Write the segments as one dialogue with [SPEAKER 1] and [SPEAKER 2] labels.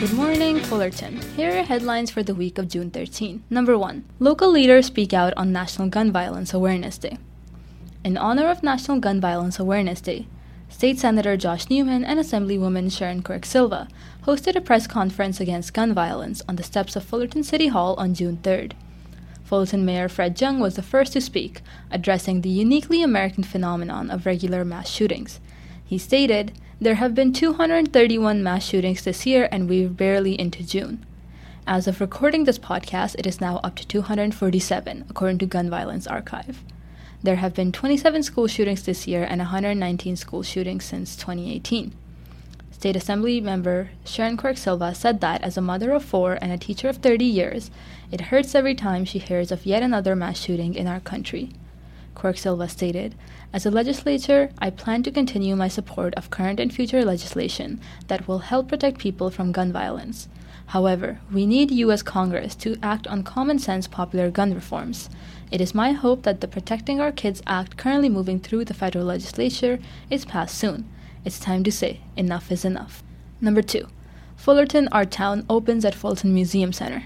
[SPEAKER 1] Good morning, Fullerton. Here are headlines for the week of June 13. Number 1. Local leaders speak out on National Gun Violence Awareness Day. In honor of National Gun Violence Awareness Day, State Senator Josh Newman and Assemblywoman Sharon Quirk Silva hosted a press conference against gun violence on the steps of Fullerton City Hall on June 3rd. Fullerton Mayor Fred Jung was the first to speak, addressing the uniquely American phenomenon of regular mass shootings. He stated, There have been 231 mass shootings this year, and we're barely into June. As of recording this podcast, it is now up to 247, according to Gun Violence Archive. There have been 27 school shootings this year and 119 school shootings since 2018. State Assembly member Sharon Quirk Silva said that as a mother of four and a teacher of 30 years, it hurts every time she hears of yet another mass shooting in our country. Quirk Silva stated, As a legislator, I plan to continue my support of current and future legislation that will help protect people from gun violence. However, we need U.S. Congress to act on common sense popular gun reforms. It is my hope that the Protecting Our Kids Act currently moving through the federal legislature is passed soon. It's time to say enough is enough. Number 2. Fullerton Art Town opens at Fullerton Museum Center.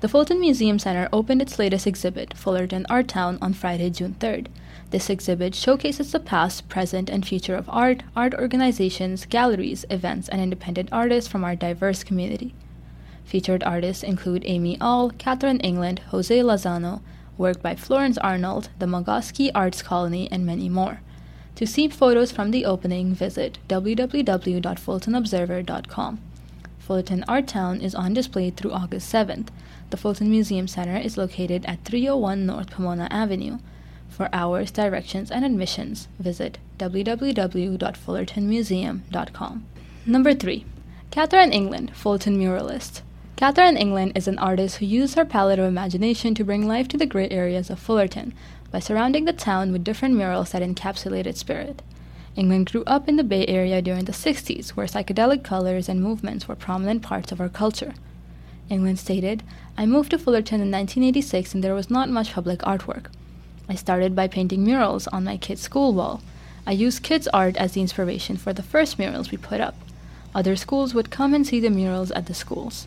[SPEAKER 1] The Fullerton Museum Center opened its latest exhibit, Fullerton Art Town, on Friday, June 3rd. This exhibit showcases the past, present, and future of art, art organizations, galleries, events, and independent artists from our diverse community. Featured artists include Amy All, Catherine England, Jose Lozano, work by Florence Arnold, the Magoski Arts Colony, and many more. To see photos from the opening, visit www.fullertonobserver.com. Fullerton Art Town is on display through August 7th. The Fullerton Museum Center is located at 301 North Pomona Avenue. For hours, directions, and admissions, visit www.fullertonmuseum.com. Number 3. Catherine England, Fullerton Muralist. Catherine England is an artist who used her palette of imagination to bring life to the gray areas of Fullerton by surrounding the town with different murals that encapsulate its spirit. England grew up in the Bay Area during the 60s, where psychedelic colors and movements were prominent parts of our culture. England stated, I moved to Fullerton in 1986 and there was not much public artwork. I started by painting murals on my kids' school wall. I used kids' art as the inspiration for the first murals we put up. Other schools would come and see the murals at the schools.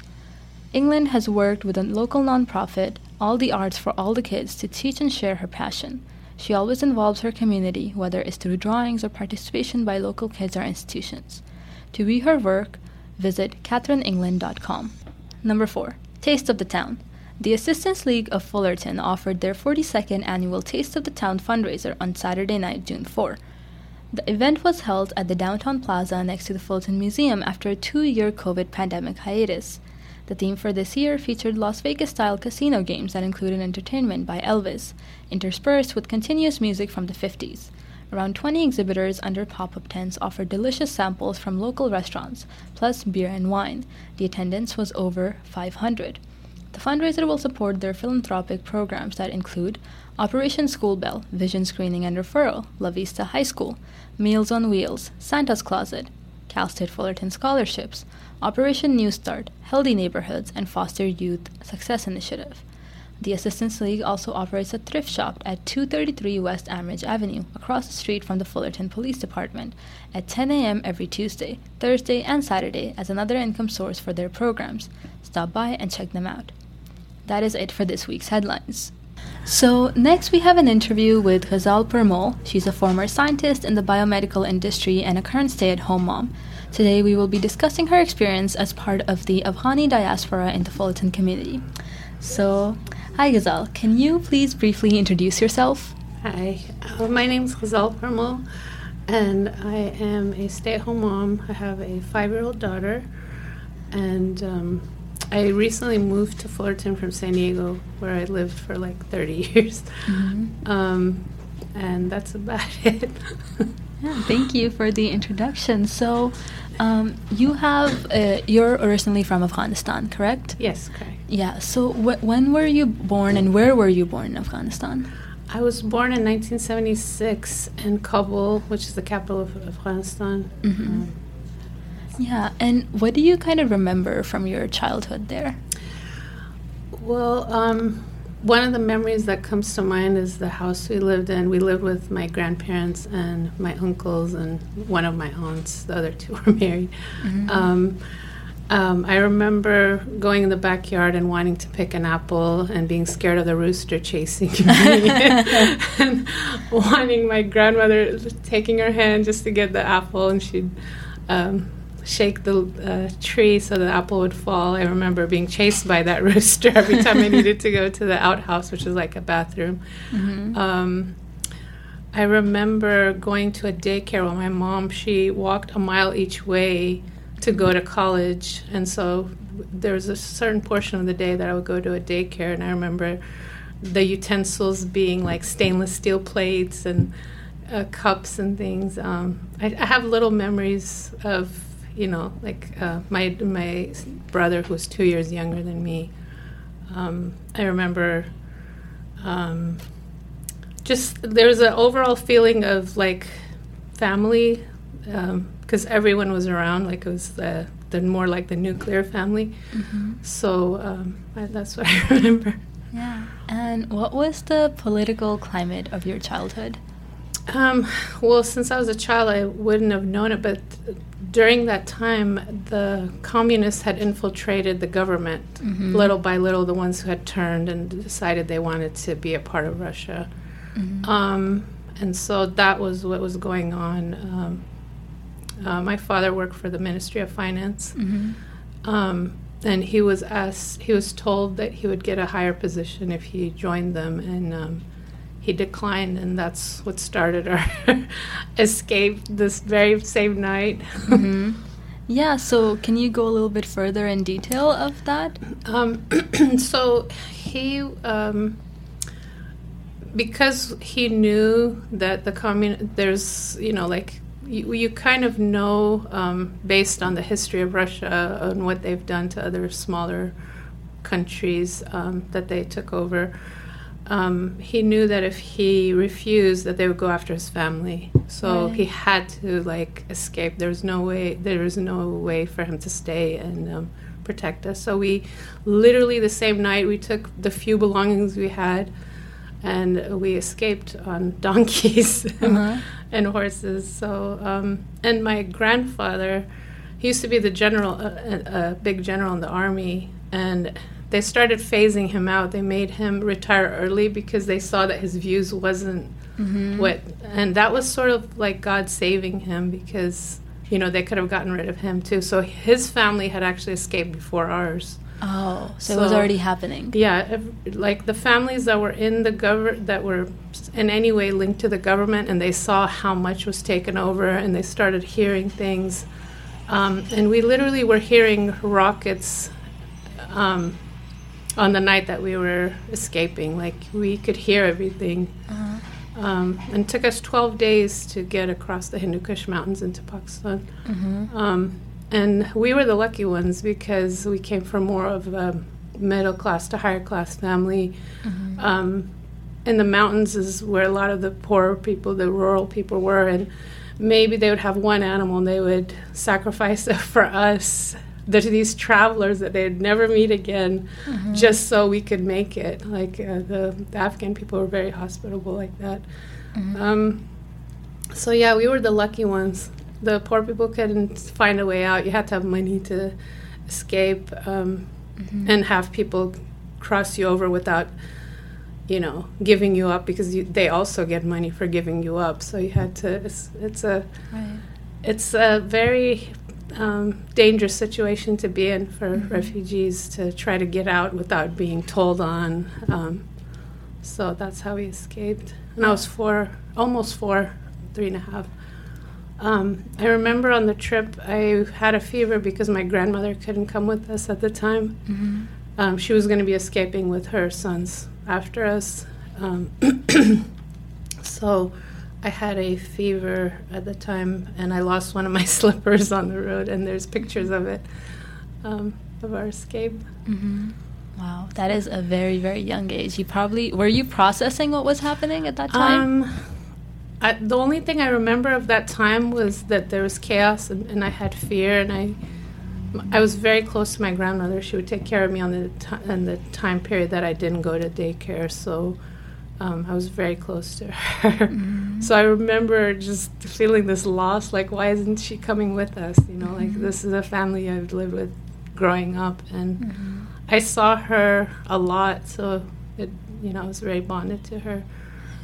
[SPEAKER 1] England has worked with a local nonprofit, All the Arts for All the Kids, to teach and share her passion. She always involves her community, whether it's through drawings or participation by local kids or institutions. To view her work, visit catherineengland.com. Number 4. Taste of the Town. The Assistance League of Fullerton offered their 42nd annual Taste of the Town fundraiser on Saturday night, June 4. The event was held at the downtown plaza next to the Fullerton Museum after a two year COVID pandemic hiatus. The theme for this year featured Las Vegas style casino games that included entertainment by Elvis, interspersed with continuous music from the 50s. Around 20 exhibitors under pop up tents offered delicious samples from local restaurants, plus beer and wine. The attendance was over 500. The fundraiser will support their philanthropic programs that include Operation School Bell, Vision Screening and Referral, La Vista High School, Meals on Wheels, Santa's Closet, Cal State Fullerton Scholarships, Operation New Start, Healthy Neighborhoods, and Foster Youth Success Initiative. The Assistance League also operates a thrift shop at 233 West Amerige Avenue, across the street from the Fullerton Police Department, at 10 a.m. every Tuesday, Thursday, and Saturday as another income source for their programs. Stop by and check them out. That is it for this week's headlines. So, next we have an interview with Ghezal Purmul. She's a former scientist in the biomedical industry and a current stay at home mom. Today we will be discussing her experience as part of the Afghani diaspora in the Fullerton community. So, hi Ghezal, can you please briefly introduce yourself?
[SPEAKER 2] Hi, uh, my name is Ghezal Purmul, and I am a stay at home mom. I have a five year old daughter, and um, I recently moved to Fullerton from San Diego, where I lived for like 30 years. Mm-hmm. Um, and that's about it.
[SPEAKER 1] yeah, thank you for the introduction. So, um, you have uh, you're originally from Afghanistan, correct?
[SPEAKER 2] Yes, correct.
[SPEAKER 1] Yeah. So wh- when were you born, and where were you born in Afghanistan?
[SPEAKER 2] I was born in 1976 in Kabul, which is the capital of Afghanistan. Mm-hmm. Um,
[SPEAKER 1] yeah, and what do you kind of remember from your childhood there?
[SPEAKER 2] Well, um, one of the memories that comes to mind is the house we lived in. We lived with my grandparents and my uncles and one of my aunts. The other two were married. Mm-hmm. Um, Um, I remember going in the backyard and wanting to pick an apple and being scared of the rooster chasing me and wanting my grandmother taking her hand just to get the apple and she'd um, shake the uh, tree so the apple would fall. I remember being chased by that rooster every time I needed to go to the outhouse, which is like a bathroom. Mm-hmm. Um, I remember going to a daycare with my mom. She walked a mile each way to go to college, and so there was a certain portion of the day that I would go to a daycare, and I remember the utensils being like stainless steel plates and uh, cups and things. Um, I, I, have little memories of, you know, like uh, my my brother who was two years younger than me. Um, I remember. Um, just there's an overall feeling of like family because um, everyone was around. Like it was the, the more like the nuclear family. Mm-hmm. So um, I, that's what I remember.
[SPEAKER 1] Yeah. And what was the political climate of your childhood?
[SPEAKER 2] Um, well, since I was a child, I wouldn't have known it, but during that time, the communists had infiltrated the government mm-hmm. little by little, the ones who had turned and decided they wanted to be a part of Russia. Mm-hmm. Um, and so that was what was going on. Um, uh, my father worked for the Ministry of Finance, mm-hmm. um, and he was asked. He was told that he would get a higher position if he joined them, and um, he declined, and that's what started our escape this very same night.
[SPEAKER 1] Mm-hmm. Yeah. So, can you go a little bit further in detail of that?
[SPEAKER 2] Um, so he um, because he knew that the commun there's you know like you, you kind of know um, based on the history of Russia and what they've done to other smaller countries um, that they took over. Um, he knew that if he refused, that they would go after his family. So right. he had to like escape. There was no way. There was no way for him to stay and um, protect us. So we, literally the same night, we took the few belongings we had and we escaped on donkeys uh-huh. and horses. So, um, and my grandfather, he used to be the general, a, a, big general in the army, and they started phasing him out. They made him retire early because they saw that his views wasn't mm-hmm. what, and that was sort of like God saving him because you know they could have gotten rid of him too. So his family had actually escaped before ours.
[SPEAKER 1] Oh, so, so, it was already happening.
[SPEAKER 2] Yeah, like the families that were in the government that were in any way linked to the government, and they saw how much was taken over, and they started hearing things, um, and we literally were hearing rockets um, on the night that we were escaping. Like we could hear everything. Uh-huh. Um, and it took us 12 days to get across the Hindu Kush Mountains into Pakistan. Mm-hmm. Um, and we were the lucky ones because we came from more of a middle class to higher class family. Mm-hmm. Um, in the mountains is where a lot of the poorer people, the rural people were, and maybe they would have one animal and they would sacrifice it for us, the, these travelers that they'd never meet again, mm-hmm. just so we could make it. Like uh, the, the, Afghan people were very hospitable like that. Mm-hmm. Um, so yeah, we were the lucky ones the poor people couldn't find a way out. You had to have money to escape um, mm-hmm. and have people cross you over without, you know, giving you up because you, they also get money for giving you up. So you had to. It's, it's a right. it's a very um, dangerous situation to be in for mm-hmm. refugees to try to get out without being told on. Um, so that's how we escaped. And I was four, almost four, three and a half. Um, I remember on the trip, I had a fever because my grandmother couldn't come with us at the time. Mm-hmm. Um, she was going to be escaping with her sons after us. Um, so I had a fever at the time, and I lost one of my slippers on the road, and there's pictures of it, um, of our escape.
[SPEAKER 1] Mm-hmm. Wow, that is a very, very young age. You probably were you processing what was happening at that time?
[SPEAKER 2] Um, I, the only thing I remember of that time was that there was chaos and, and, I had fear and I I was very close to my grandmother. She would take care of me on the t- in the time period that I didn't go to daycare. So um, I was very close to her. Mm-hmm. so I remember just feeling this loss, like why isn't she coming with us? You know, mm-hmm. like this is a family I've lived with growing up, and
[SPEAKER 1] Mm-hmm.
[SPEAKER 2] I saw her a lot, so it you know I was very bonded to her.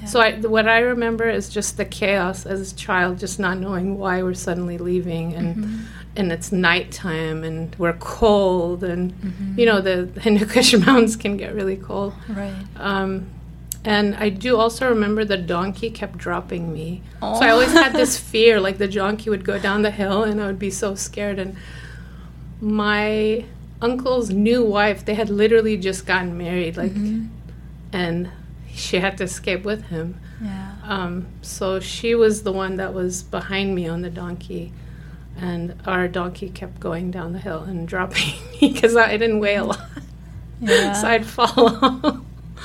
[SPEAKER 2] So I, what I remember is just the chaos as a child, just not knowing why we're suddenly leaving, and
[SPEAKER 1] Mhm.
[SPEAKER 2] and it's nighttime, and we're cold, and
[SPEAKER 1] Mhm.
[SPEAKER 2] you know the Hindu Kush mountains can get really cold.
[SPEAKER 1] right.
[SPEAKER 2] Um, and I do also remember the donkey kept dropping me. So I
[SPEAKER 1] Oh.
[SPEAKER 2] always had this fear, like the donkey would go down the hill, and I would be so scared. And my uncle's new wife, they had literally just gotten married, like,
[SPEAKER 1] Mhm.
[SPEAKER 2] and she had to escape with him.
[SPEAKER 1] Yeah.
[SPEAKER 2] Um, so she was the one that was behind me on the donkey, and our donkey kept going down the hill and dropping me because I didn't weigh a lot,
[SPEAKER 1] Yeah.
[SPEAKER 2] so I'd fall off.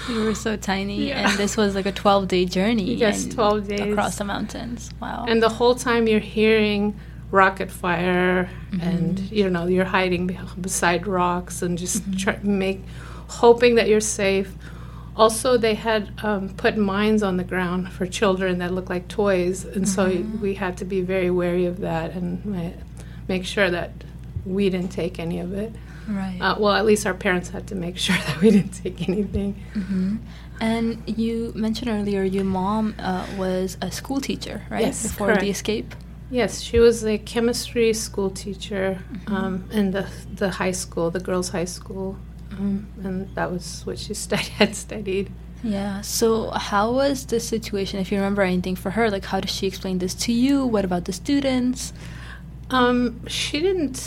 [SPEAKER 1] You were so tiny,
[SPEAKER 2] Yeah.
[SPEAKER 1] and this was like a 12 day journey.
[SPEAKER 2] Yes, 12 days.
[SPEAKER 1] Across the mountains. Wow.
[SPEAKER 2] And the whole time you're hearing rocket fire, and
[SPEAKER 1] Mhm.
[SPEAKER 2] you know you're hiding beside rocks and just
[SPEAKER 1] Mhm.
[SPEAKER 2] try make, hoping that you're safe. Also, they had um, put mines on the ground for children that look like toys, and so
[SPEAKER 1] Mhm.
[SPEAKER 2] we had to be very wary of that and make sure that we didn't take any of it.
[SPEAKER 1] Right.
[SPEAKER 2] Uh, well, at least our parents had to make sure that we didn't take anything.
[SPEAKER 1] hmm And you mentioned earlier your mom uh, was a school teacher, right?
[SPEAKER 2] Yes,
[SPEAKER 1] Before
[SPEAKER 2] correct.
[SPEAKER 1] the escape.
[SPEAKER 2] Yes, she was a chemistry school teacher
[SPEAKER 1] Mhm.
[SPEAKER 2] um, in the the high school, the girls' high school, um, and that was what she stud- had studied.
[SPEAKER 1] Yeah. So, how was the situation? If you remember anything for her, like how did she explain this to you? What about the students?
[SPEAKER 2] Um, she didn't.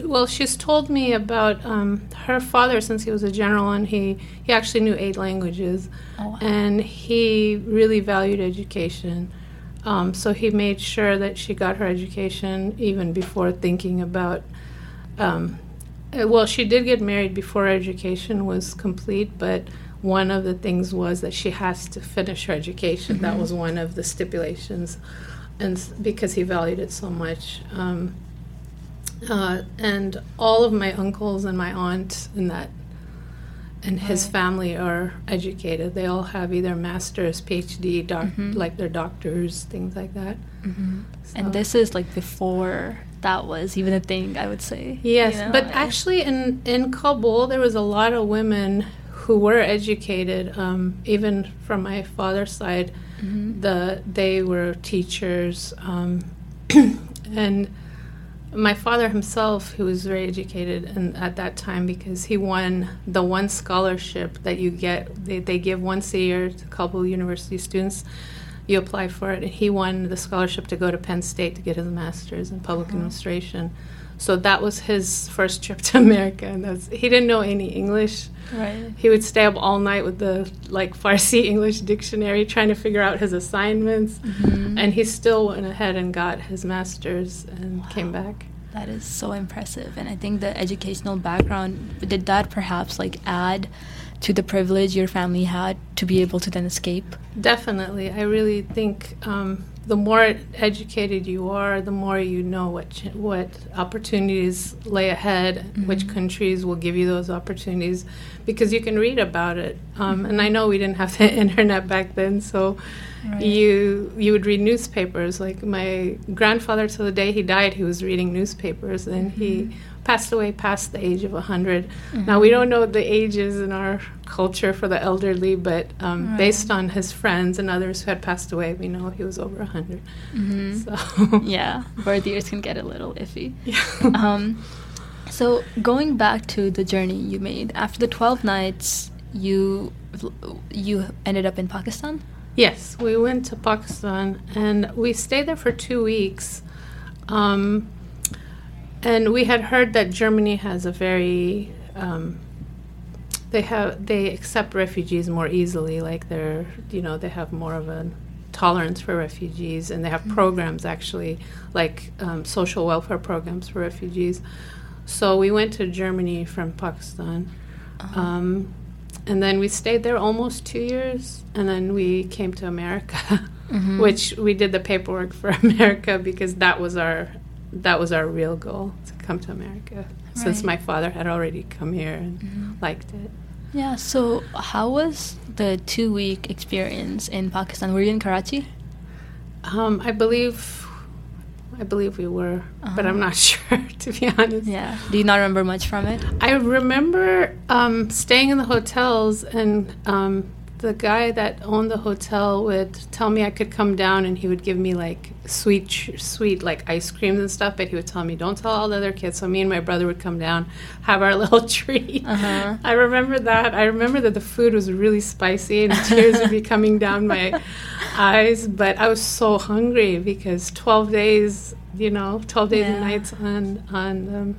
[SPEAKER 2] Well, she's told me about um, her father since he was a general, and he he actually knew eight languages,
[SPEAKER 1] Oh, wow.
[SPEAKER 2] and he really valued education. Um, so he made sure that she got her education even before thinking about. Um, uh, well, she did get married before her education was complete, but one of the things was that she has to finish her education. That
[SPEAKER 1] Mhm.
[SPEAKER 2] was one of the stipulations, and because he valued it so much. Um, uh, and all of my uncles and my aunt and that and his
[SPEAKER 1] Right.
[SPEAKER 2] family are educated. They all have either masters, PhD, doc-
[SPEAKER 1] Mhm.
[SPEAKER 2] like they're doctors, things like that.
[SPEAKER 1] hmm
[SPEAKER 2] So-
[SPEAKER 1] And this is like before that was even a thing, I would say.
[SPEAKER 2] Yes,
[SPEAKER 1] you know?
[SPEAKER 2] but
[SPEAKER 1] I-
[SPEAKER 2] actually, in in Kabul, there was a lot of women who were educated. Um, even from my father's side,
[SPEAKER 1] Mhm.
[SPEAKER 2] the they were teachers, um, and my father himself, who was very educated and at that time because he won the one scholarship that you get. They, they give once a year to Kabul University students. You apply for it, and he won the scholarship to go to Penn State to get his master's in public
[SPEAKER 1] Uh-huh.
[SPEAKER 2] administration. So that was his first trip to America, and that's, he didn't know any English.
[SPEAKER 1] Right.
[SPEAKER 2] He would stay up all night with the like Farsi English dictionary, trying to figure out his assignments.
[SPEAKER 1] Mhm.
[SPEAKER 2] And he still went ahead and got his master's and came back.
[SPEAKER 1] That is so impressive. And I think the educational background, did that perhaps like add to the privilege your family had to be able to then escape?
[SPEAKER 2] Definitely, I really think um, the more educated you are, the more you know what ch- what opportunities lay ahead, which
[SPEAKER 1] Mhm.
[SPEAKER 2] countries will give you those opportunities, because you can read about it. Um, And I know we didn't have the internet back then, so
[SPEAKER 1] Right.
[SPEAKER 2] you you would read newspapers. Like my grandfather, till the day he died, he was reading newspapers, and
[SPEAKER 1] Mhm.
[SPEAKER 2] he passed away past the age of 100. Now, we don't know the ages in our culture for the elderly, but um,
[SPEAKER 1] Right.
[SPEAKER 2] based on his friends and others who had passed away, we know he was over 100.
[SPEAKER 1] Mhm.
[SPEAKER 2] So,
[SPEAKER 1] yeah, birth years can get a little iffy.
[SPEAKER 2] Yeah.
[SPEAKER 1] Um, so going back to the journey you made after the twelve nights, you you ended up in Pakistan.
[SPEAKER 2] Yes, we went to Pakistan and we stayed there for two weeks. Um, and we had heard that Germany has a very um, they have they accept refugees more easily. Like they're you know they have more of a tolerance for refugees, and they have
[SPEAKER 1] Mhm.
[SPEAKER 2] programs actually like um, social welfare programs for refugees. So we went to Germany from Pakistan.
[SPEAKER 1] Uh-huh.
[SPEAKER 2] Um, and then we stayed there almost two years, and then we came to America,
[SPEAKER 1] Mhm.
[SPEAKER 2] which we did the paperwork for America because that was our that was our real goal to come to America. Since my father had already come here and
[SPEAKER 1] Mhm.
[SPEAKER 2] liked it.
[SPEAKER 1] Yeah. So how was the two week experience in Pakistan? Were you in Karachi?
[SPEAKER 2] Um, I believe I believe we were, but I'm not sure to be honest.
[SPEAKER 1] Yeah. Do you not remember much from it?
[SPEAKER 2] I remember um, staying in the hotels, and um, the guy that owned the hotel would tell me I could come down, and he would give me like sweet, sweet like ice creams and stuff. But he would tell me, "Don't tell all the other kids." So me and my brother would come down, have our little treat.
[SPEAKER 1] Uh-huh.
[SPEAKER 2] I remember that. I remember that the food was really spicy, and tears would be coming down my eyes. But I was so hungry because twelve days, you know, twelve days and nights on on. Um,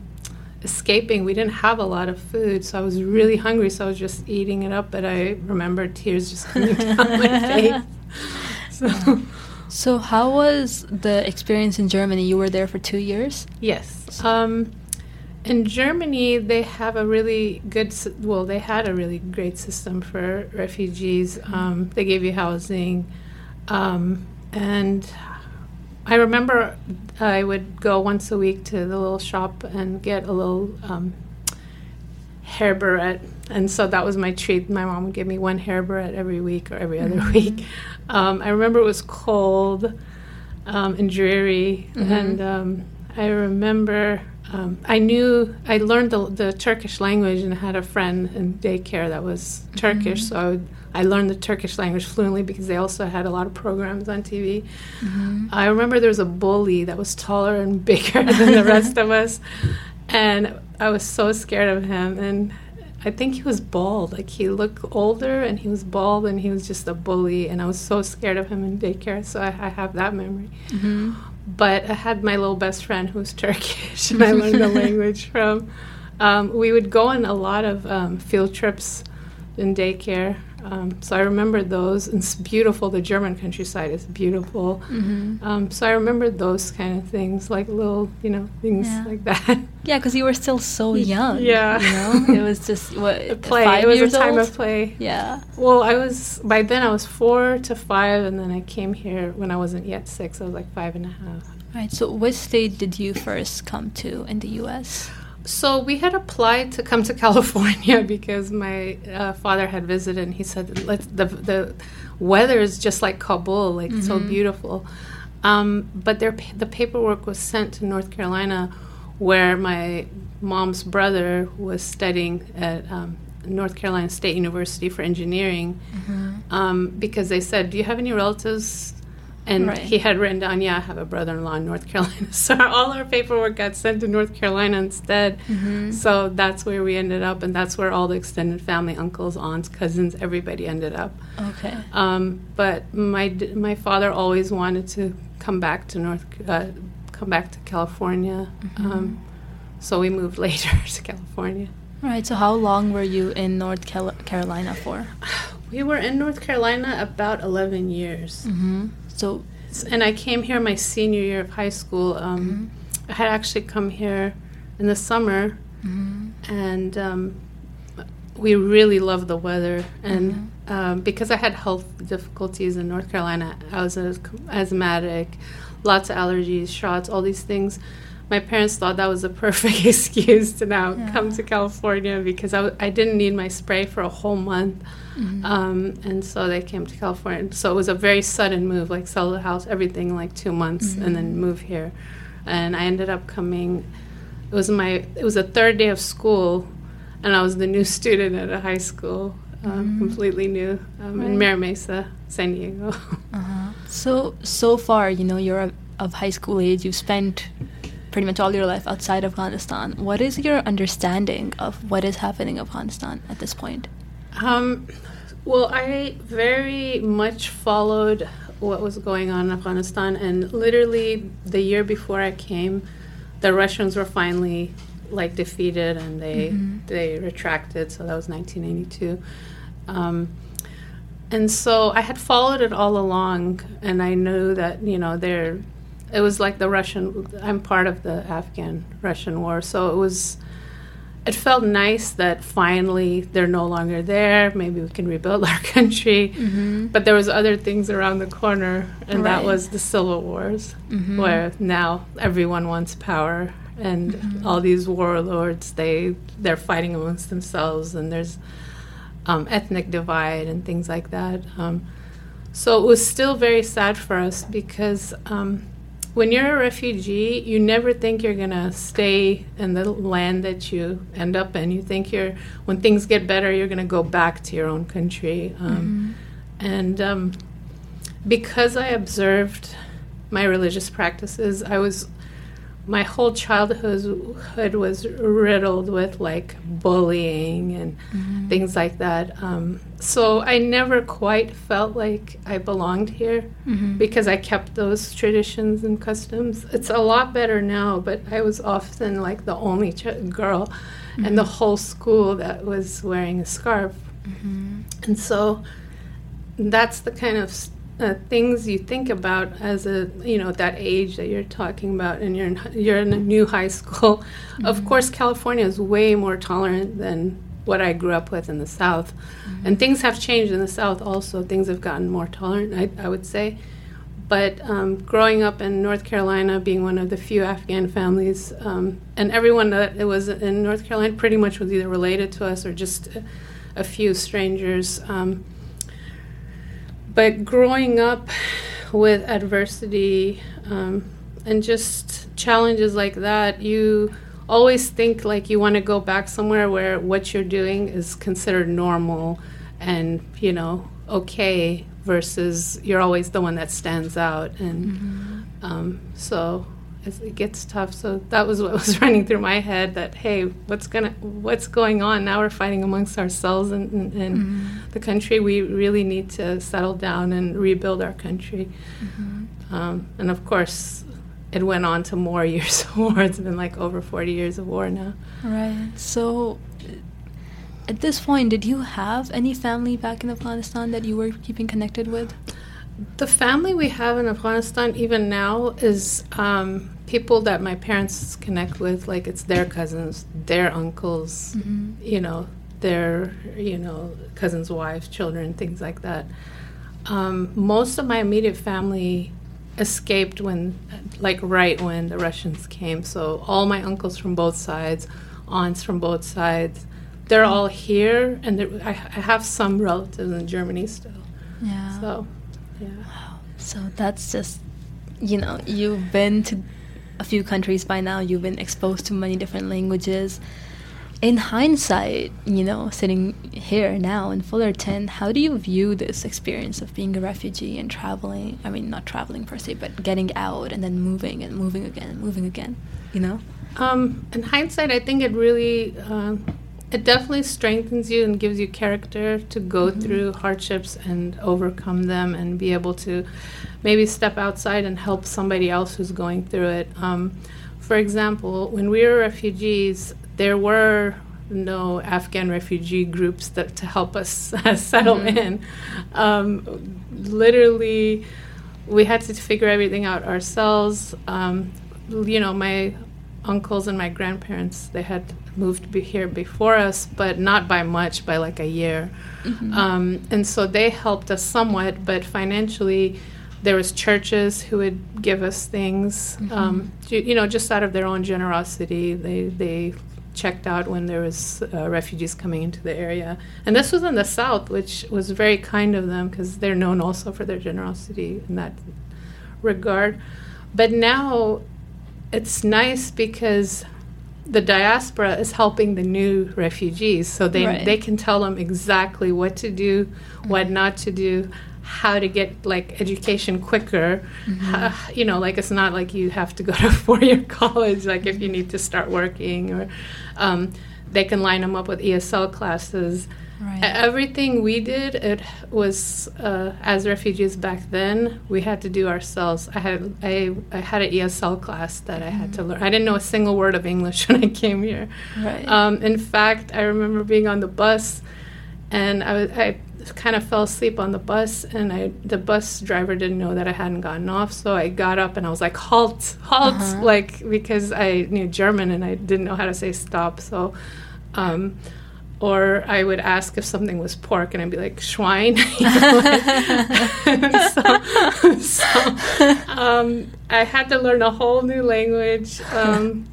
[SPEAKER 2] escaping we didn't have a lot of food so i was really hungry so i was just eating it up but i remember tears just coming down my face so
[SPEAKER 1] So, how was the experience in Germany? You were there for two years.
[SPEAKER 2] yes um, in germany they have a really good well they had a really great system for refugees um, they gave you housing um, and I remember I would go once a week to the little shop and get a little um, hair barrette. And so that was my treat. My mom would give me one hair barrette every week or every other week. Um, I remember it was cold um, and dreary.
[SPEAKER 1] Mhm.
[SPEAKER 2] And um, I remember um, I knew I learned the, the Turkish language and had a friend in daycare that was Turkish. So I, would, I learned the Turkish language fluently because they also had a lot of programs on TV. I remember there was a bully that was taller and bigger than the rest of us, and I was so scared of him. And I think he was bald. Like he looked older, and he was bald, and he was just a bully. And I was so scared of him in daycare. So I, I have that memory.
[SPEAKER 1] Mm-hmm.
[SPEAKER 2] But I had my little best friend who was Turkish, and I learned the language from. Um, we would go on a lot of um, field trips in daycare. Um, so I remember those. It's beautiful. The German countryside is beautiful.
[SPEAKER 1] Mm-hmm.
[SPEAKER 2] Um, so I remember those kind of things, like little, you know, things
[SPEAKER 1] Yeah.
[SPEAKER 2] like that.
[SPEAKER 1] Yeah, because you were still so young.
[SPEAKER 2] Yeah.
[SPEAKER 1] You know, it was just what
[SPEAKER 2] play.
[SPEAKER 1] Five
[SPEAKER 2] it was
[SPEAKER 1] years
[SPEAKER 2] a time
[SPEAKER 1] old?
[SPEAKER 2] of play.
[SPEAKER 1] Yeah.
[SPEAKER 2] Well, I was by then I was four to five, and then I came here when I wasn't yet six. I was like five and a half.
[SPEAKER 1] Right. So, what state did you first come to in the U.S.?
[SPEAKER 2] So we had applied to come to California because my uh, father had visited, and he said Let's, the the weather is just like Kabul, like so
[SPEAKER 1] Mhm.
[SPEAKER 2] beautiful. Um, but their the paperwork was sent to North Carolina, where my mom's brother was studying at um, North Carolina State University for engineering, um, because they said, "Do you have any relatives?" And
[SPEAKER 1] Right.
[SPEAKER 2] he had written down, "Yeah, I have a brother-in-law in North Carolina." So all our paperwork got sent to North Carolina instead.
[SPEAKER 1] Mm-hmm.
[SPEAKER 2] So that's where we ended up, and that's where all the extended family, uncles, aunts, cousins, everybody ended up.
[SPEAKER 1] Okay.
[SPEAKER 2] Um, but my my father always wanted to come back to North, uh, come back to California. Um, so we moved later to California.
[SPEAKER 1] All right. So, how long were you in North Cal- Carolina for?
[SPEAKER 2] We were in North Carolina about eleven years,
[SPEAKER 1] Mm-hmm. So,
[SPEAKER 2] and I came here my senior year of high school. Um, I had actually come here in the summer
[SPEAKER 1] mhm.
[SPEAKER 2] and um, we really loved the weather. And um, because I had health difficulties in North Carolina, I was asthmatic, lots of allergies, shots, all these things. My parents thought that was a perfect excuse to now
[SPEAKER 1] Yeah.
[SPEAKER 2] come to California because I, w- I didn't need my spray for a whole month.
[SPEAKER 1] Mhm.
[SPEAKER 2] Um, and so they came to California. So it was a very sudden move, like sell the house, everything in like two months, and then move here. And I ended up coming. It was my. It was the third day of school, and I was the new student at a high school, um, completely new um, in Mira Mesa, San Diego.
[SPEAKER 1] Uh-huh. So so far, you know, you're of high school age. You've spent pretty much all your life outside Afghanistan. What is your understanding of what is happening in Afghanistan at this point?
[SPEAKER 2] Um, well, I very much followed what was going on in Afghanistan, and literally the year before I came, the Russians were finally like defeated and they
[SPEAKER 1] Mhm.
[SPEAKER 2] they retracted. So that was 1992. Um, and so I had followed it all along, and I knew that you know there, it was like the Russian. I'm part of the Afghan Russian war, so it was it felt nice that finally they're no longer there. Maybe we can rebuild our country.
[SPEAKER 1] Mm-hmm.
[SPEAKER 2] But there was other things around the corner, and that was the civil wars,
[SPEAKER 1] Mhm.
[SPEAKER 2] where now everyone wants power, and
[SPEAKER 1] Mhm.
[SPEAKER 2] all these warlords they they're fighting amongst themselves, and there's um, ethnic divide and things like that. Um, so it was still very sad for us because um, when you're a refugee, you never think you're gonna stay in the land that you end up in. You think you're when things get better, you're gonna go back to your own country. Um, mm-hmm. And um, because I observed my religious practices, I was my whole childhood was riddled with like bullying and mm-hmm. things like that. Um, so I never quite felt like I belonged here mm-hmm. because I kept those traditions and customs. It's a lot better now, but I was often like the only ch- girl mm-hmm. in the whole school that was wearing a scarf. Mm-hmm. And so that's the kind of uh, things you think about as a you know that age that you're talking about and you're in, you're in a new high school mm-hmm. of course california is way more tolerant than what i grew up with in the south mm-hmm. and things have changed in the south also things have gotten more tolerant i, I would say but um, growing up in north carolina being one of the few afghan families um, and everyone that was in north carolina pretty much was either related to us or just a, a few strangers um, but growing up with adversity um, and just challenges like that, you always think like you want to go back somewhere where what you're doing is considered normal and you know okay versus you're always the one that stands out and mm-hmm. um, so it gets tough. So that was what was running through my head. That hey, what's gonna, what's going on now? We're fighting amongst ourselves and, and, and mm-hmm. the country. We really need to settle down and rebuild our country. Mm-hmm. Um, and of course, it went on to more years of war. It's been like over forty years of war now.
[SPEAKER 1] Right. So. At this point, did you have any family back in Afghanistan that you were keeping connected with?
[SPEAKER 2] The family we have in Afghanistan, even now, is um, people that my parents connect with. Like it's their cousins, their uncles, mm-hmm. you know, their you know cousins' wives, children, things like that. Um, most of my immediate family escaped when, like, right when the Russians came. So all my uncles from both sides, aunts from both sides, they're all here, and I, I have some relatives in Germany still.
[SPEAKER 1] Yeah.
[SPEAKER 2] So
[SPEAKER 1] yeah. Wow. So that's just, you know, you've been to a few countries by now, you've been exposed to many different languages. In hindsight, you know, sitting here now in Fullerton, how do you view this experience of being a refugee and traveling? I mean, not traveling per se, but getting out and then moving and moving again and moving again, you know?
[SPEAKER 2] Um, in hindsight, I think it really. Uh, it definitely strengthens you and gives you character to go mm-hmm. through hardships and overcome them and be able to maybe step outside and help somebody else who's going through it. Um, for example, when we were refugees, there were no Afghan refugee groups that to help us settle mm-hmm. in. Um, literally, we had to figure everything out ourselves. Um, you know, my uncles and my grandparents they had moved be here before us, but not by much, by like a year. Mm-hmm. Um, and so they helped us somewhat, but financially, there was churches who would give us things, mm-hmm. um, you, you, know, just out of their own generosity. They they checked out when there was uh, refugees coming into the area, and this was in the south, which was very kind of them because they're known also for their generosity in that regard. But now it's nice because the diaspora is helping the new refugees so they right. they can tell them exactly what to do mm-hmm. what not to do how to get like education quicker mm-hmm. uh, you know like it's not like you have to go to four-year college like if you need to start working or um, they can line them up with esl classes Right. Everything we did, it was uh, as refugees back then. We had to do ourselves. I had I, I had an ESL class that mm-hmm. I had to mm-hmm. learn. I didn't know a single word of English when I came here. Right. Um, in fact, I remember being on the bus, and I was I kind of fell asleep on the bus, and I the bus driver didn't know that I hadn't gotten off, so I got up and I was like, "Halt, halt!" Uh-huh. Like because I knew German and I didn't know how to say stop, so. Um, or I would ask if something was pork, and I'd be like Schwein. so, so um, I had to learn a whole new language, um,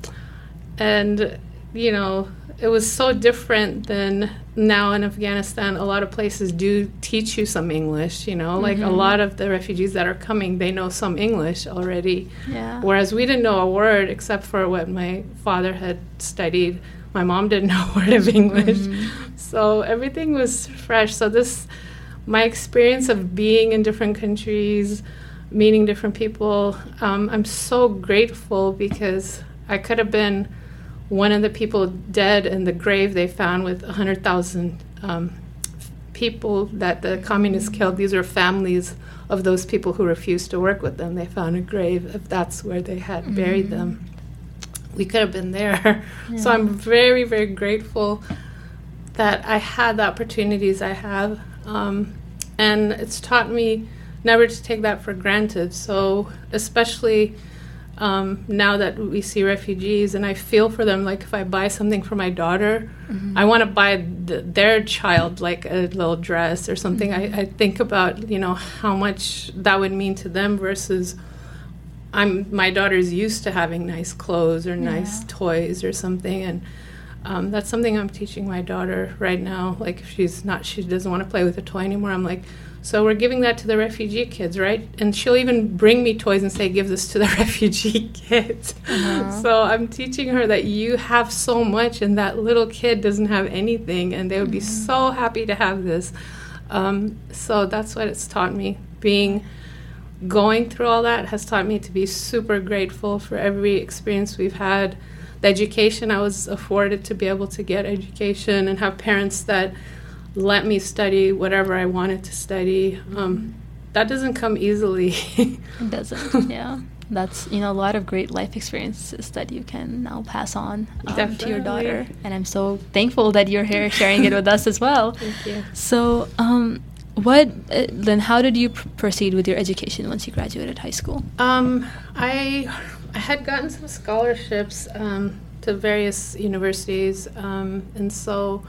[SPEAKER 2] and you know, it was so different than now in Afghanistan. A lot of places do teach you some English, you know, like a
[SPEAKER 1] Mhm.
[SPEAKER 2] lot of the refugees that are coming, they know some English already.
[SPEAKER 1] Yeah.
[SPEAKER 2] Whereas we didn't know a word except for what my father had studied. My mom didn't know a word of English.
[SPEAKER 1] Mhm.
[SPEAKER 2] So everything was fresh. So this, my experience of being in different countries, meeting different people, um, I'm so grateful because I could have been one of the people dead in the grave they found with 100,000 um, people that the communists killed. These are families of those people who refused to work with them. They found a grave if that's where they had buried
[SPEAKER 1] Mhm.
[SPEAKER 2] them. We could have been there. So I'm very, very grateful that I had the opportunities I have. Um, and it's taught me never to take that for granted. So, especially um, now that we see refugees, and I feel for them, like if I buy something for my daughter,
[SPEAKER 1] Mhm.
[SPEAKER 2] I want to buy th- their child like a little dress or something.
[SPEAKER 1] Mhm.
[SPEAKER 2] I, I think about you know how much that would mean to them versus I'm my daughter's used to having nice clothes or nice
[SPEAKER 1] Yeah.
[SPEAKER 2] toys or something, and um, that's something I'm teaching my daughter right now. Like if she's not, she doesn't want to play with a toy anymore. I'm like, so we're giving that to the refugee kids, right? And she'll even bring me toys and say, give this to the refugee kids.
[SPEAKER 1] Uh-huh.
[SPEAKER 2] So I'm teaching her that you have so much, and that little kid doesn't have anything, and they would be
[SPEAKER 1] Mhm.
[SPEAKER 2] so happy to have this. Um, so that's what it's taught me. Being going through all that has taught me to be super grateful for every experience we've had. The education I was afforded to be able to get education and have parents that let me study whatever I wanted to study. Um, that doesn't come easily.
[SPEAKER 1] It doesn't. Yeah. That's you know a lot of great life experiences that you can now pass on um, to your daughter, and I'm so thankful that you're here sharing it with us as well.
[SPEAKER 2] Thank you.
[SPEAKER 1] So, um, what uh, then? How did you pr- proceed with your education once you graduated high school?
[SPEAKER 2] Um, I I had gotten some scholarships um, to various universities, um, and so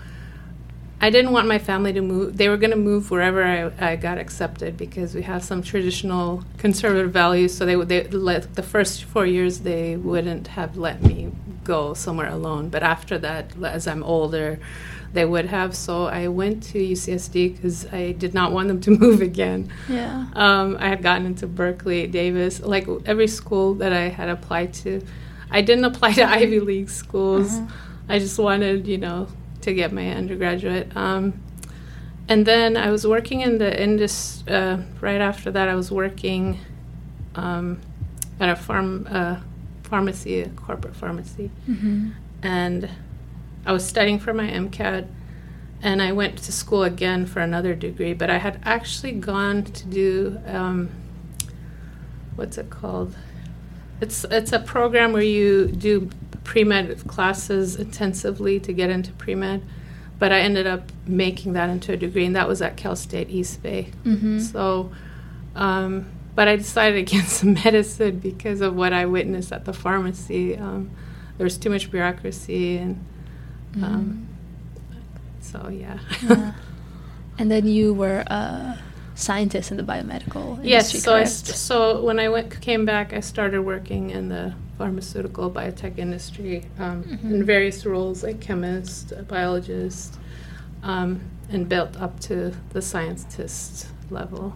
[SPEAKER 2] I didn't want my family to move. They were going to move wherever I, I got accepted because we have some traditional conservative values. So they would they let the first four years they wouldn't have let me go somewhere alone. But after that, as I'm older, they would have. So I went to UCSD because I did not want them to move again.
[SPEAKER 1] Yeah.
[SPEAKER 2] Um, I had gotten into Berkeley, Davis, like every school that I had applied to. I didn't apply to Ivy League schools.
[SPEAKER 1] Uh-huh.
[SPEAKER 2] I just wanted, you know, to get my undergraduate. Um, and then I was working in the industry. Uh, right after that, I was working um, at a farm uh, pharmacy, a corporate pharmacy
[SPEAKER 1] hmm
[SPEAKER 2] and I was studying for my MCAT, and I went to school again for another degree. But I had actually gone to do um, what's it called? It's it's a program where you do pre med classes intensively to get into pre med. But I ended up making that into a degree, and that was at Cal State East Bay.
[SPEAKER 1] hmm
[SPEAKER 2] So, um, but I decided against medicine because of what I witnessed at the pharmacy. Um, there was too much bureaucracy, and um, so yeah.
[SPEAKER 1] yeah. And then you were a scientist in the biomedical industry,
[SPEAKER 2] yes. So I, st- so when I went came back, I started working in the pharmaceutical biotech industry um,
[SPEAKER 1] Mhm.
[SPEAKER 2] in various roles, like chemist, biologist, um, and built up to the scientist level.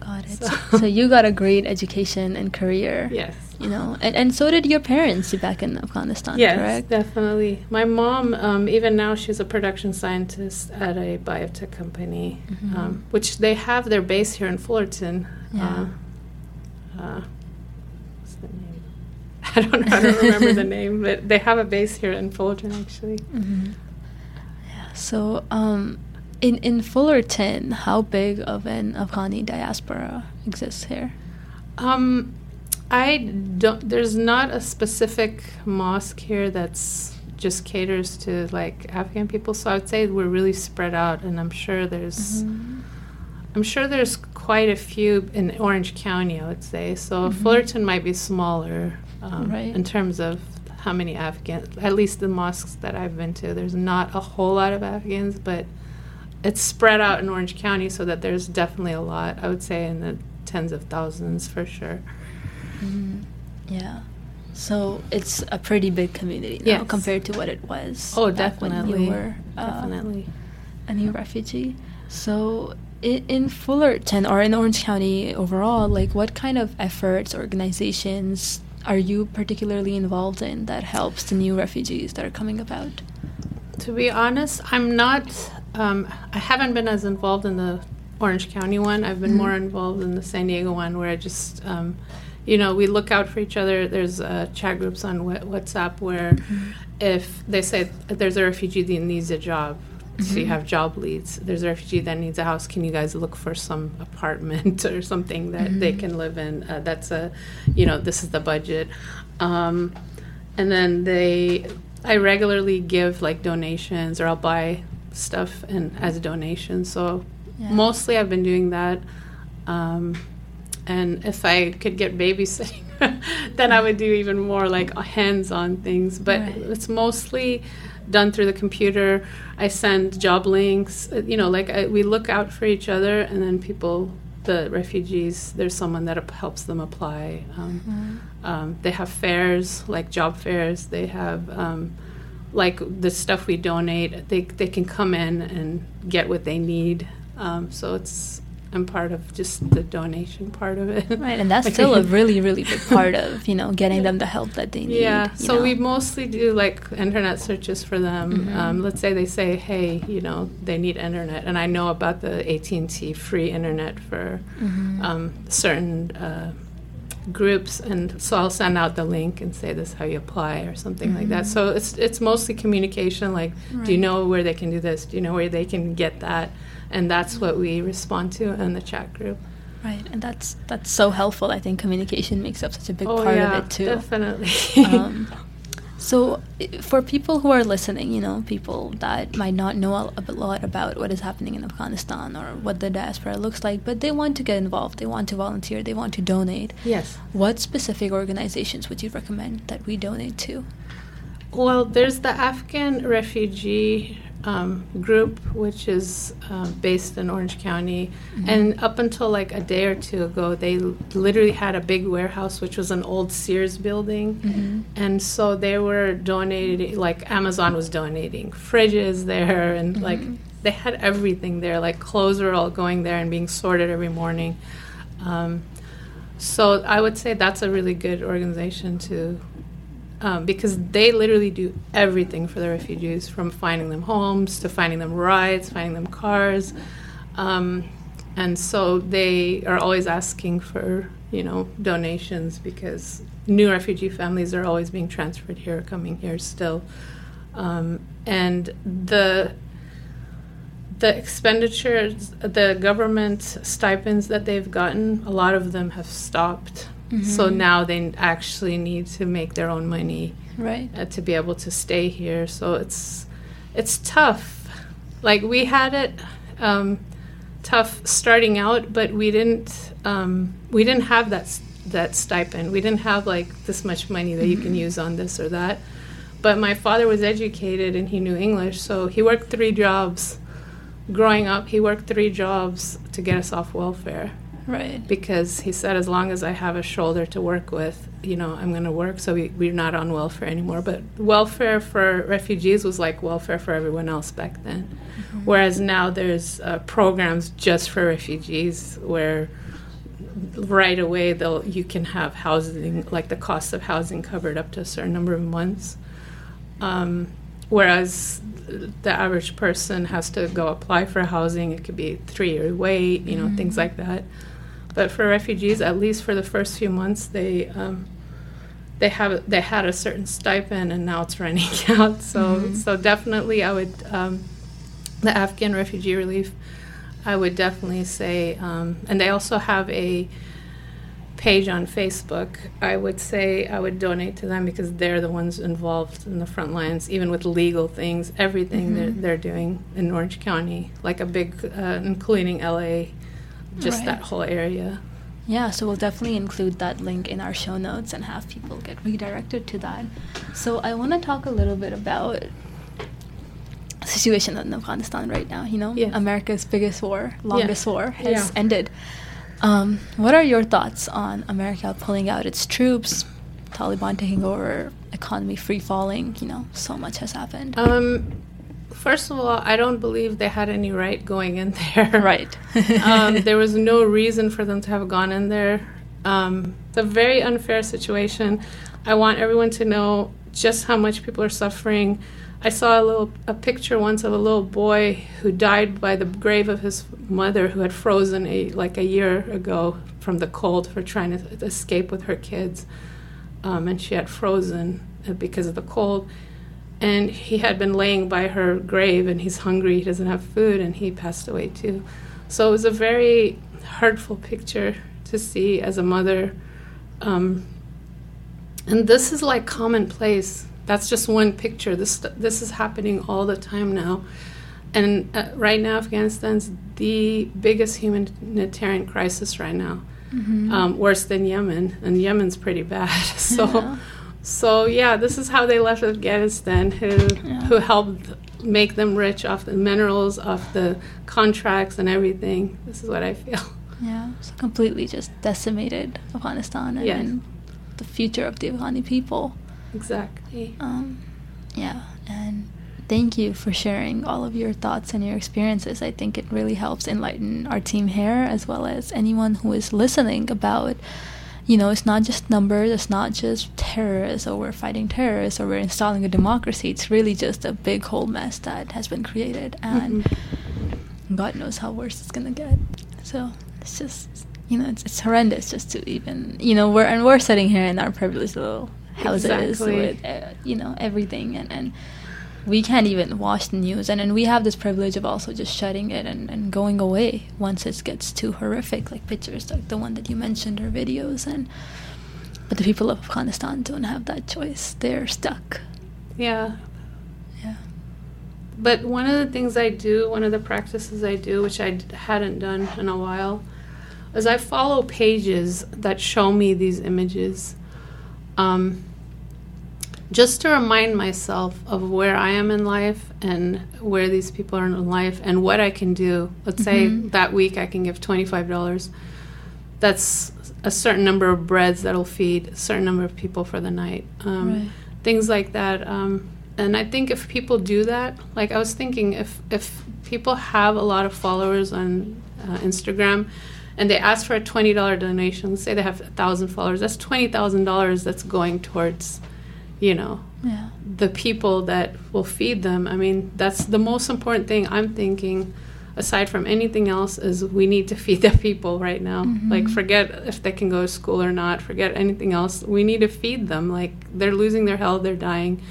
[SPEAKER 1] Got it.
[SPEAKER 2] So-
[SPEAKER 1] So, you got a great education and career.
[SPEAKER 2] Yes.
[SPEAKER 1] You know, and, and so did your parents back in Afghanistan,
[SPEAKER 2] Yes,
[SPEAKER 1] correct?
[SPEAKER 2] definitely. My mom, um, even now, she's a production scientist at a biotech company,
[SPEAKER 1] Mhm.
[SPEAKER 2] um, which they have their base here in Fullerton.
[SPEAKER 1] Yeah.
[SPEAKER 2] Uh, uh, what's the name? I don't know. I don't remember the name, but they have a base here in Fullerton, actually.
[SPEAKER 1] hmm Yeah. So, um, in in Fullerton, how big of an Afghani diaspora exists here?
[SPEAKER 2] Um, I don't. There's not a specific mosque here that's just caters to like Afghan people. So I would say we're really spread out, and I'm sure there's.
[SPEAKER 1] Mhm.
[SPEAKER 2] I'm sure there's quite a few in Orange County. I would say so.
[SPEAKER 1] Mhm.
[SPEAKER 2] Fullerton might be smaller um,
[SPEAKER 1] Right.
[SPEAKER 2] in terms of how many Afghans. At least the mosques that I've been to, there's not a whole lot of Afghans, but it's spread out in Orange County, so that there's definitely a lot. I would say in the tens of thousands for sure.
[SPEAKER 1] Mhm. Yeah. So it's a pretty big community now
[SPEAKER 2] Yes.
[SPEAKER 1] compared to what it was.
[SPEAKER 2] Oh,
[SPEAKER 1] back when
[SPEAKER 2] definitely.
[SPEAKER 1] you were uh,
[SPEAKER 2] Definitely.
[SPEAKER 1] a new refugee. So in, in Fullerton or in Orange County overall, like what kind of efforts, organizations are you particularly involved in that helps the new refugees that are coming about?
[SPEAKER 2] To be honest, I'm not. Um, I haven't been as involved in the Orange County one. I've been
[SPEAKER 1] Mhm.
[SPEAKER 2] more involved in the San Diego one, where I just, um, you know, we look out for each other. There's uh, chat groups on WhatsApp where, if they say there's a refugee that needs a job, so you
[SPEAKER 1] Mhm.
[SPEAKER 2] have job leads. There's a refugee that needs a house. Can you guys look for some apartment or something that they
[SPEAKER 1] Mhm.
[SPEAKER 2] can live in? Uh, that's a, you know, this is the budget. Um, and then they, I regularly give like donations or I'll buy stuff and as a donation. So
[SPEAKER 1] Yeah.
[SPEAKER 2] mostly I've been doing that. Um, and if I could get babysitting, then I would do even more like hands-on things. But
[SPEAKER 1] Right.
[SPEAKER 2] it's mostly done through the computer. I send job links. uh, You know, like I, we look out for each other, and then people, the refugees, there's someone that helps them apply. Um,
[SPEAKER 1] Mhm.
[SPEAKER 2] um, they have fairs, like job fairs. They have um, like the stuff we donate. They they can come in and get what they need. Um, so it's I'm part of just the donation part of it.
[SPEAKER 1] Right, and that's
[SPEAKER 2] Like,
[SPEAKER 1] still a really, really big part of you know getting them the help that they need.
[SPEAKER 2] Yeah, so
[SPEAKER 1] know?
[SPEAKER 2] we mostly do like internet searches for them.
[SPEAKER 1] Mhm.
[SPEAKER 2] Um, let's say they say, "Hey, you know, they need internet," and I know about the AT and T free internet for
[SPEAKER 1] Mhm.
[SPEAKER 2] um, certain uh, groups, and so I'll send out the link and say, "This is how you apply" or something like that.
[SPEAKER 1] Mhm.
[SPEAKER 2] So it's it's mostly communication. Like, do you know where they can do this? Do you know where they can get that? And that's what we respond to in the chat group.
[SPEAKER 1] Right, and that's that's so helpful. I think communication makes up such a big
[SPEAKER 2] oh
[SPEAKER 1] part
[SPEAKER 2] yeah,
[SPEAKER 1] of it too.
[SPEAKER 2] definitely.
[SPEAKER 1] um, so, for people who are listening, you know, people that might not know a, lot about what is happening in Afghanistan or what the diaspora looks like, but they want to get involved, they want to volunteer, they want to donate.
[SPEAKER 2] yes.
[SPEAKER 1] What specific organizations would you recommend that we donate to?
[SPEAKER 2] Well, there's the Afghan refugee um, group, which is uh, based in Orange County.
[SPEAKER 1] Mhm.
[SPEAKER 2] And up until like a day or two ago, they l- literally had a big warehouse, which was an old Sears building.
[SPEAKER 1] Mm-hmm.
[SPEAKER 2] And so they were donating, like Amazon was donating fridges there, and like
[SPEAKER 1] Mhm.
[SPEAKER 2] they had everything there. Like clothes were all going there and being sorted every morning. Um, so I would say that's a really good organization to, um, because they literally do everything for the refugees, from finding them homes to finding them rides, finding them cars. Um, and so they are always asking for, you know, donations because new refugee families are always being transferred here, coming here still. Um, and the the expenditures, the government stipends that they've gotten, a lot of them have stopped. So
[SPEAKER 1] Mhm.
[SPEAKER 2] now they actually need to make their own money
[SPEAKER 1] Right.
[SPEAKER 2] uh, to be able to stay here. So it's it's tough. Like we had it um, tough starting out, but we didn't um, we didn't have that that stipend. We didn't have like this much money that you can use on this or that. But my father was educated and he knew English, so he worked three jobs. Growing up, he worked three jobs to get us off welfare
[SPEAKER 1] Right.
[SPEAKER 2] because he said as long as I have a shoulder to work with, you know, I'm going to work. So we, we're not on welfare anymore. But welfare for refugees was like welfare for everyone else back then. Whereas now there's uh, programs just for refugees where right away they'll you can have housing like the cost of housing covered up to a certain number of months. Um, whereas the average person has to go apply for housing. It could be three year wait, you know, things
[SPEAKER 1] Mhm.
[SPEAKER 2] like that. But for refugees, at least for the first few months, they um, they have they had a certain stipend, and now it's running out. So
[SPEAKER 1] Mhm.
[SPEAKER 2] so definitely, I would um, the Afghan refugee relief. I would definitely say, um, and they also have a page on Facebook. I would say I would donate to them because they're the ones involved in the front lines, even with legal things, everything they're,
[SPEAKER 1] Mhm.
[SPEAKER 2] they're doing in Orange County, like a big, uh, including LA, just
[SPEAKER 1] Right.
[SPEAKER 2] that whole area.
[SPEAKER 1] Yeah, so we'll definitely include that link in our show notes and have people get redirected to that. So I want to talk a little bit about situation in Afghanistan right now. You know. America's biggest war, longest war, has
[SPEAKER 2] Yeah.
[SPEAKER 1] ended. Um, what are your thoughts on America pulling out its troops, Taliban taking over, economy free falling, you know, so much has happened.
[SPEAKER 2] Um, first of all, I don't believe they had any right going in there.
[SPEAKER 1] right.
[SPEAKER 2] um, there was no reason for them to have gone in there. Um, it's a very unfair situation. I want everyone to know just how much people are suffering. I saw a little a picture once of a little boy who died by the grave of his mother who had frozen a like a year ago from the cold for trying to escape with her kids, um, and she had frozen because of the cold. And he had been laying by her grave, and he's hungry. He doesn't have food, and he passed away too. So it was a very hurtful picture to see as a mother. Um, and this is like commonplace that's just one picture. This this is happening all the time now, and uh, right now Afghanistan's the biggest humanitarian crisis right now, mm-hmm. um, worse than Yemen, and Yemen's pretty bad. so, yeah. So yeah, this is how they left Afghanistan. Who yeah. who helped make them rich off the minerals, off the contracts, and everything. This is what I feel.
[SPEAKER 1] Yeah, so completely just decimated Afghanistan and, yes. and the future of the Afghani people.
[SPEAKER 2] Exactly.
[SPEAKER 1] Um, yeah, and thank you for sharing all of your thoughts and your experiences. I think it really helps enlighten our team here as well as anyone who is listening about you know, it's not just numbers, it's not just terrorists or we're fighting terrorists or we're installing a democracy. It's really just a big whole mess that has been created and mm-hmm. God knows how worse it's gonna get. So it's just you know, it's, it's horrendous just to even you know, we're and we're sitting here in our privileged little houses exactly. with uh, you know everything and and we can't even watch the news. And, and we have this privilege of also just shutting it and, and going away once it gets too horrific like pictures like the one that you mentioned or videos. And but the people of afghanistan don't have that choice. They're stuck.
[SPEAKER 2] Yeah.
[SPEAKER 1] Yeah.
[SPEAKER 2] But one of the things i do one of the practices i do which I hadn't done in a while is i follow pages that show me these images. Um, just to remind myself of where I am in life and where these people are in life and what I can do. Let's mm-hmm. say that week I can give $25. That's a certain number of breads that'll feed a certain number of people for the night. Um, right. Things like that. Um, and I think if people do that, like I was thinking, if, if people have a lot of followers on uh, Instagram, and they ask for a $20 donation, let's say they have 1,000 followers, that's $20,000 that's going towards you know,
[SPEAKER 1] yeah.
[SPEAKER 2] the people that will feed them. I mean, that's the most important thing I'm thinking aside from anything else is we need to feed the people right now. Mm-hmm. Like forget if they can go to school or not, forget anything else. We need to feed them. Like they're losing their health, they're dying.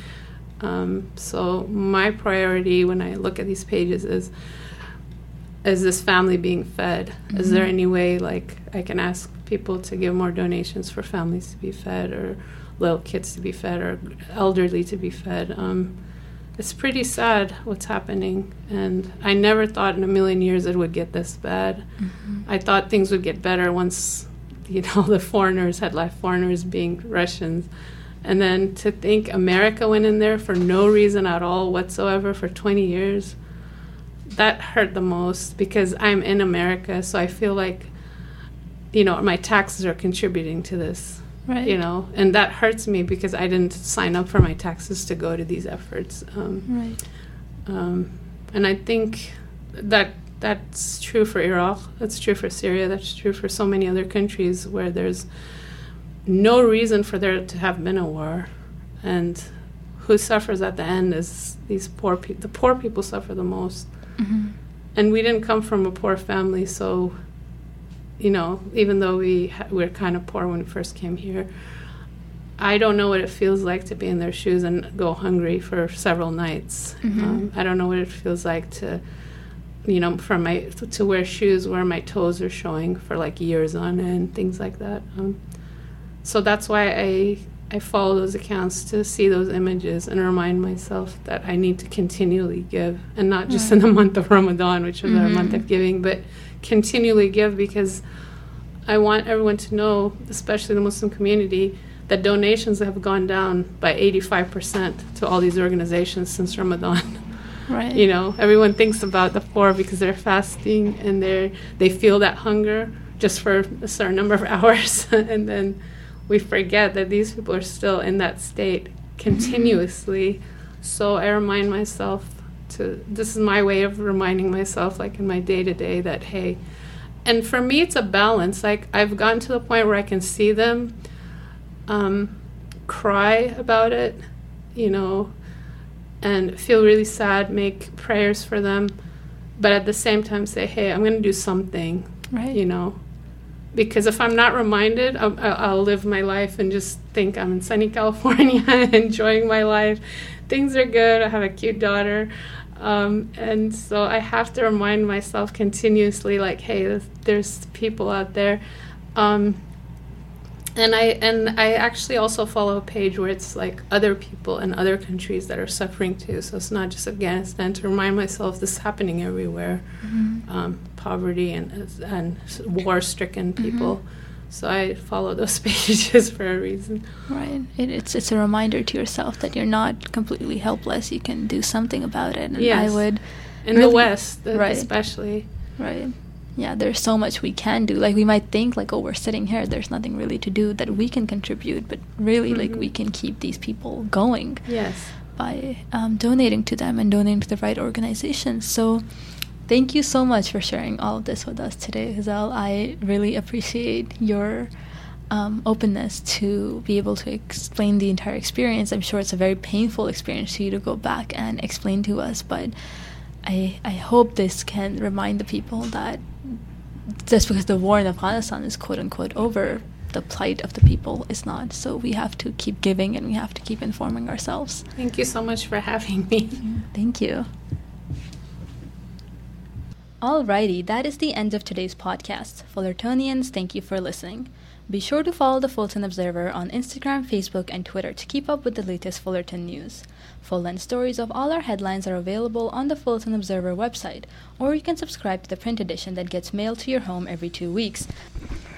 [SPEAKER 2] Um, so my priority when I look at these pages is is this family being fed? Mm-hmm. Is there any way like I can ask people to give more donations for families to be fed or little kids to be fed or elderly to be fed. Um, it's pretty sad what's happening, and I never thought in a million years it would get this bad. Mm-hmm. I thought things would get better once, you know, the foreigners had left, foreigners being Russians. And then to think America went in there for no reason at all whatsoever for 20 years, that hurt the most because I'm in America, so I feel like, you know, my taxes are contributing to this.
[SPEAKER 1] Right.
[SPEAKER 2] You know, and that hurts me because I didn't sign up for my taxes to go to these efforts.
[SPEAKER 1] Um, right.
[SPEAKER 2] Um, and I think that that's true for Iraq. That's true for Syria. That's true for so many other countries where there's no reason for there to have been a war, and who suffers at the end is these poor people. The poor people suffer the most. Mm-hmm. And we didn't come from a poor family, so you know, even though we ha- we are kind of poor when we first came here, I don't know what it feels like to be in their shoes and go hungry for several nights. Mm-hmm. Um, I don't know what it feels like to, you know, for my to wear shoes where my toes are showing for like years on end, things like that. Um, so that's why I I follow those accounts to see those images and remind myself that I need to continually give, and not just in the month of Ramadan, which is mm-hmm. our month of giving, but continually give because I want everyone to know, especially the Muslim community, that donations have gone down by 85% to all these organizations since Ramadan.
[SPEAKER 1] Right.
[SPEAKER 2] You know, everyone thinks about the poor because they're fasting and they they feel that hunger just for a certain number of hours and then we forget that these people are still in that state continuously. so I remind myself to this is my way of reminding myself, like in my day to day, that hey, and for me it's a balance. Like I've gotten to the point where I can see them um, cry about it, you know, and feel really sad, make prayers for them, but at the same time say, hey, I'm going to do something,
[SPEAKER 1] Right.
[SPEAKER 2] you know. Because if I'm not reminded, I'll, I'll I'll live my life and just think I'm in sunny California, enjoying my life. Things are good. I have a cute daughter. Um, and so I have to remind myself continuously, like, hey, there's, there's people out there. Um, and I and I actually also follow a page where it's like other people in other countries that are suffering too. So it's not just Afghanistan. To remind myself this is happening everywhere, um, poverty and and war-stricken people. So I follow those pages for a reason.
[SPEAKER 1] Right. It, it's it's a reminder to yourself that you're not completely helpless. You can do something about it. And
[SPEAKER 2] Yes.
[SPEAKER 1] I would
[SPEAKER 2] In the West,
[SPEAKER 1] Right.
[SPEAKER 2] especially.
[SPEAKER 1] Right. Yeah, there's so much we can do. Like we might think like, oh, we're sitting here, there's nothing really to do that we can contribute, but really like
[SPEAKER 2] Mhm.
[SPEAKER 1] we can keep these people going
[SPEAKER 2] Yes.
[SPEAKER 1] by um, donating to them and donating to the right organizations. So thank you so much for sharing all of this with us today, Ghezal. I really appreciate your um, openness to be able to explain the entire experience. I'm sure it's a very painful experience for you to go back and explain to us, but I I hope this can remind the people that just because the war in Afghanistan is quote unquote over, the plight of the people is not. So we have to keep giving and we have to keep informing ourselves.
[SPEAKER 2] Thank you so much for having me.
[SPEAKER 1] Thank you. Alrighty, that is the end of today's podcast. Fullertonians, thank you for listening. Be sure to follow the Fullerton Observer on Instagram, Facebook, and Twitter to keep up with the latest Fullerton news. Full length stories of all our headlines are available on the Fullerton Observer website, or you can subscribe to the print edition that gets mailed to your home every two weeks.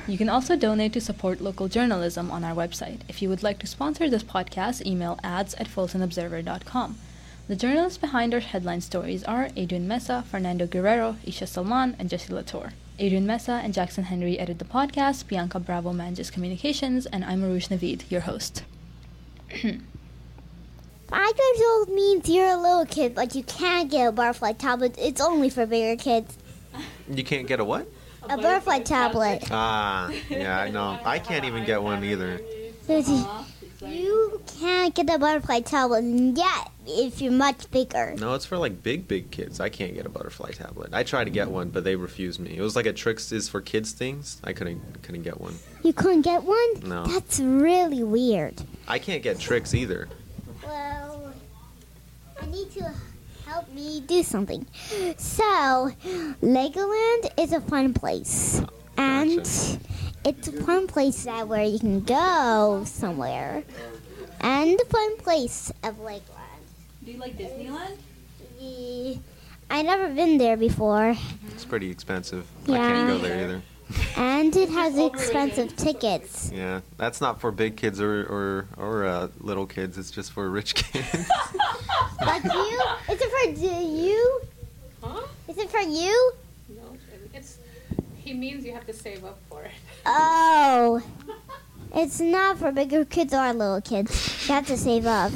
[SPEAKER 1] You can also donate to support local journalism on our website. If you would like to sponsor this podcast, email ads at fullertonobserver.com. The journalists behind our headline stories are Adrian Meza, Fernando Guerrero, Isha Salman, and Jesse Latour. Adrian Meza and Jackson Henry edit the podcast, Bianca Bravo manages communications, and I'm Urooj Naveed, your host.
[SPEAKER 3] Five years old means you're a little kid, but you can't get a butterfly tablet. It's only for bigger kids.
[SPEAKER 4] You can't get a what?
[SPEAKER 3] A butterfly tablet.
[SPEAKER 4] Ah, yeah, I know. I can't even get one either.
[SPEAKER 3] You can't get a butterfly tablet yet if you're much bigger.
[SPEAKER 4] No, it's for like big, big kids. I can't get a butterfly tablet. I tried to get one, but they refused me. It was like a tricks is for kids things. I couldn't couldn't get one.
[SPEAKER 3] You couldn't get one?
[SPEAKER 4] No.
[SPEAKER 3] That's really weird.
[SPEAKER 4] I can't get tricks either.
[SPEAKER 3] Well, I need to help me do something. So, Legoland is a fun place. And
[SPEAKER 4] Gotcha.
[SPEAKER 3] It's a fun place that where you can go somewhere. And a fun place of Legoland.
[SPEAKER 1] Do you like Disneyland?
[SPEAKER 3] The- I never been there before,
[SPEAKER 4] It's pretty expensive. I can't go there either.
[SPEAKER 3] and it has expensive tickets.
[SPEAKER 4] Yeah, that's not for big kids or or or uh, little kids. It's just for rich kids.
[SPEAKER 3] But you, is it for do you?
[SPEAKER 2] Huh?
[SPEAKER 3] Is it for you?
[SPEAKER 2] No, it's. He means you have to save up for it.
[SPEAKER 3] Oh, it's not for bigger kids or little kids. You have to save up.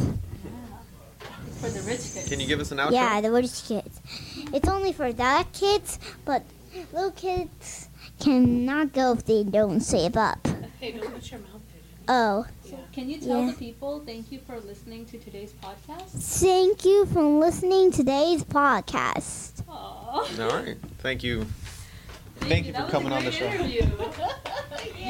[SPEAKER 1] For the rich kids.
[SPEAKER 4] Can you give us an outro?
[SPEAKER 3] Yeah, the rich kids. It's only for that kids, but little kids cannot go if they don't save up.
[SPEAKER 2] Hey, don't put your mouth there.
[SPEAKER 3] Oh,
[SPEAKER 1] So can you tell
[SPEAKER 3] Yeah.
[SPEAKER 1] the people thank you for listening to today's podcast?
[SPEAKER 3] thank you for listening to today's podcast.
[SPEAKER 1] Aww.
[SPEAKER 4] All right. Thank you. Thank you for coming on the show.